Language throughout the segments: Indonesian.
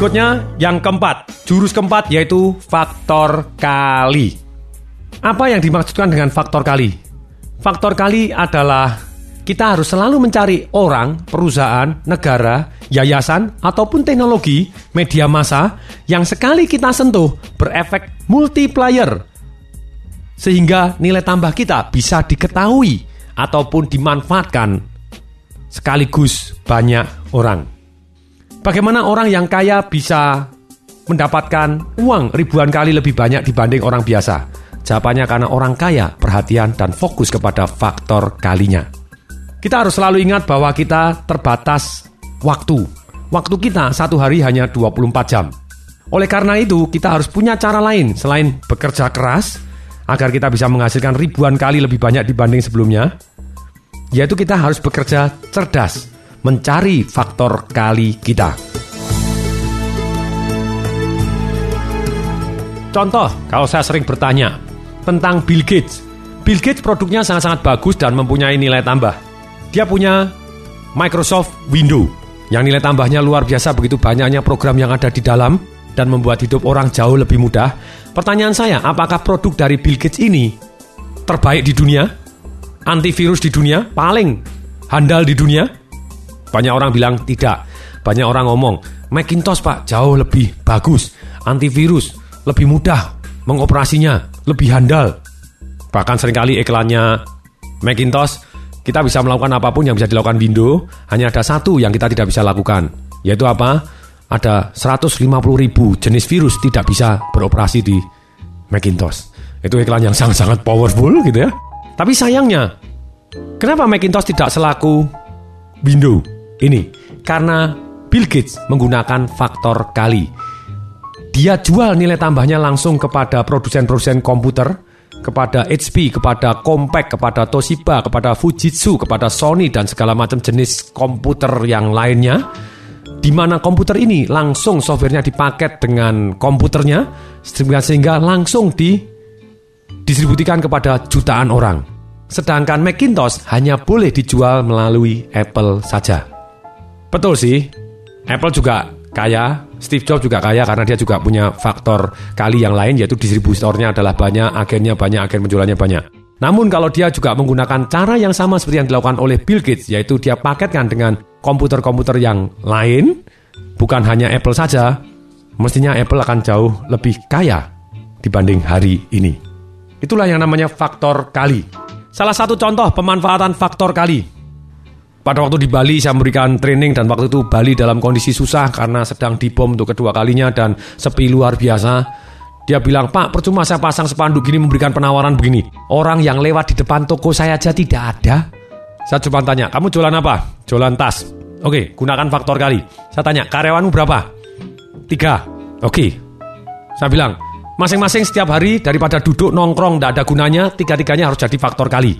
Berikutnya yang keempat, jurus keempat yaitu faktor kali. Apa yang dimaksudkan dengan faktor kali? Faktor kali adalah kita harus selalu mencari orang, perusahaan, negara, yayasan, ataupun teknologi, media massa yang sekali kita sentuh berefek multiplier sehingga nilai tambah kita bisa diketahui ataupun dimanfaatkan sekaligus banyak orang. Bagaimana orang yang kaya bisa mendapatkan uang ribuan kali lebih banyak dibanding orang biasa? Jawabannya karena orang kaya perhatian dan fokus kepada faktor kalinya. Kita harus selalu ingat bahwa kita terbatas waktu. Waktu kita satu hari hanya 24 jam. Oleh karena itu, kita harus punya cara lain selain bekerja keras agar kita bisa menghasilkan ribuan kali lebih banyak dibanding sebelumnya, yaitu kita harus bekerja cerdas, mencari faktor kali kita. Contoh, kalau saya sering bertanya tentang Bill Gates. Bill Gates produknya sangat-sangat bagus dan mempunyai nilai tambah. Dia punya Microsoft Windows yang nilai tambahnya luar biasa begitu banyaknya program yang ada di dalam dan membuat hidup orang jauh lebih mudah. Pertanyaan saya, apakah produk dari Bill Gates ini terbaik di dunia? Antivirus di dunia? Paling handal di dunia? Banyak orang bilang tidak. Banyak orang ngomong, Macintosh pak jauh lebih bagus. Antivirus lebih mudah mengoperasinya, lebih handal. Bahkan sering kali iklannya Macintosh, kita bisa melakukan apa pun yang bisa dilakukan Windows, hanya ada satu yang kita tidak bisa lakukan, yaitu apa? ada 150 ribu jenis virus tidak bisa beroperasi di Macintosh. Itu iklan yang sangat-sangat powerful gitu ya. Tapi sayangnya, kenapa Macintosh tidak selaku Windows ini? Karena Bill Gates menggunakan faktor kali. Dia jual nilai tambahnya langsung kepada produsen-produsen komputer, kepada HP, kepada Compaq, kepada Toshiba, kepada Fujitsu, kepada Sony dan segala macam jenis komputer yang lainnya di mana komputer ini langsung softwarenya dipaket dengan komputernya sehingga langsung didistribusikan kepada jutaan orang. Sedangkan Macintosh hanya boleh dijual melalui Apple saja. Betul sih, Apple juga kaya, Steve Jobs juga kaya karena dia juga punya faktor kali yang lain yaitu distributornya adalah banyak, agennya banyak, agen penjualannya banyak. Namun kalau dia juga menggunakan cara yang sama seperti yang dilakukan oleh Bill Gates yaitu dia paketkan dengan komputer-komputer yang lain, bukan hanya Apple saja, mestinya Apple akan jauh lebih kaya dibanding hari ini. Itulah yang namanya faktor kali. Salah satu contoh pemanfaatan faktor kali. Pada waktu di Bali saya memberikan training dan waktu itu Bali dalam kondisi susah karena sedang dibom untuk kedua kalinya dan sepi luar biasa. Dia bilang, Pak, percuma saya pasang spanduk gini memberikan penawaran begini. Orang yang lewat di depan toko saya aja tidak ada. Saya coba tanya, kamu jualan apa? Jualan tas. Oke, gunakan faktor kali. Saya tanya, karyawanmu berapa? Tiga. Oke. Saya bilang, masing-masing setiap hari daripada duduk nongkrong tidak ada gunanya, tiga-tiganya harus jadi faktor kali.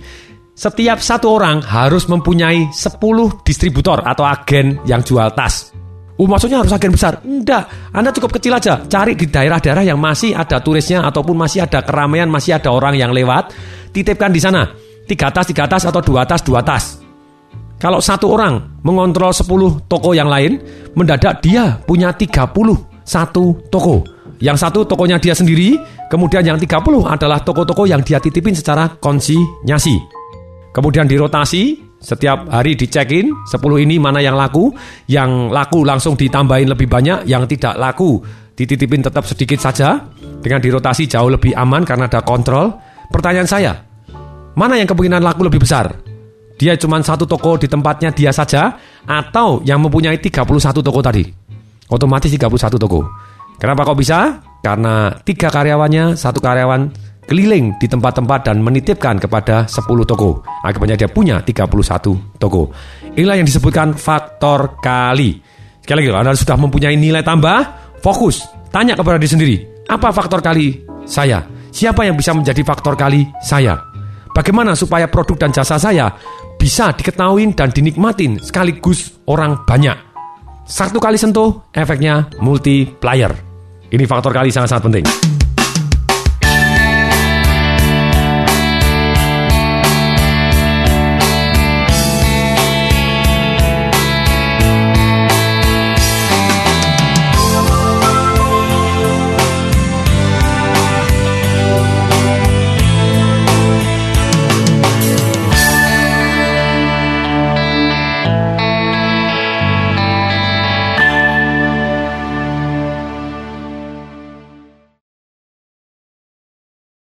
Setiap satu orang harus mempunyai 10 distributor atau agen yang jual tas. Oh maksudnya harus agen besar? Enggak, Anda cukup kecil aja. Cari di daerah-daerah yang masih ada turisnya ataupun masih ada keramaian, masih ada orang yang lewat. Titipkan di sana tiga tas, tiga tas, atau dua tas, dua tas. Kalau satu orang mengontrol 10 toko yang lain, mendadak dia punya 31 toko. Yang satu tokonya dia sendiri, kemudian yang 30 adalah toko-toko yang dia titipin secara konsinyasi. Kemudian dirotasi, setiap hari dicekin 10 ini mana yang laku, yang laku langsung ditambahin lebih banyak, yang tidak laku dititipin tetap sedikit saja. Dengan dirotasi jauh lebih aman karena ada kontrol. Pertanyaan saya, Mana yang kemungkinan laku lebih besar? Dia cuma satu toko di tempatnya dia saja atau yang mempunyai 31 toko tadi? Otomatis 31 toko. Kenapa kok bisa? Karena tiga karyawannya, satu karyawan keliling di tempat-tempat dan menitipkan kepada 10 toko. Akibatnya dia punya 31 toko. Inilah yang disebutkan faktor kali. Sekali lagi, Anda sudah mempunyai nilai tambah, fokus, tanya kepada diri sendiri, apa faktor kali saya? Siapa yang bisa menjadi faktor kali saya? Bagaimana supaya produk dan jasa saya bisa diketahui dan dinikmatin sekaligus orang banyak. Satu kali sentuh, efeknya multiplier. Ini faktor kali sangat-sangat penting.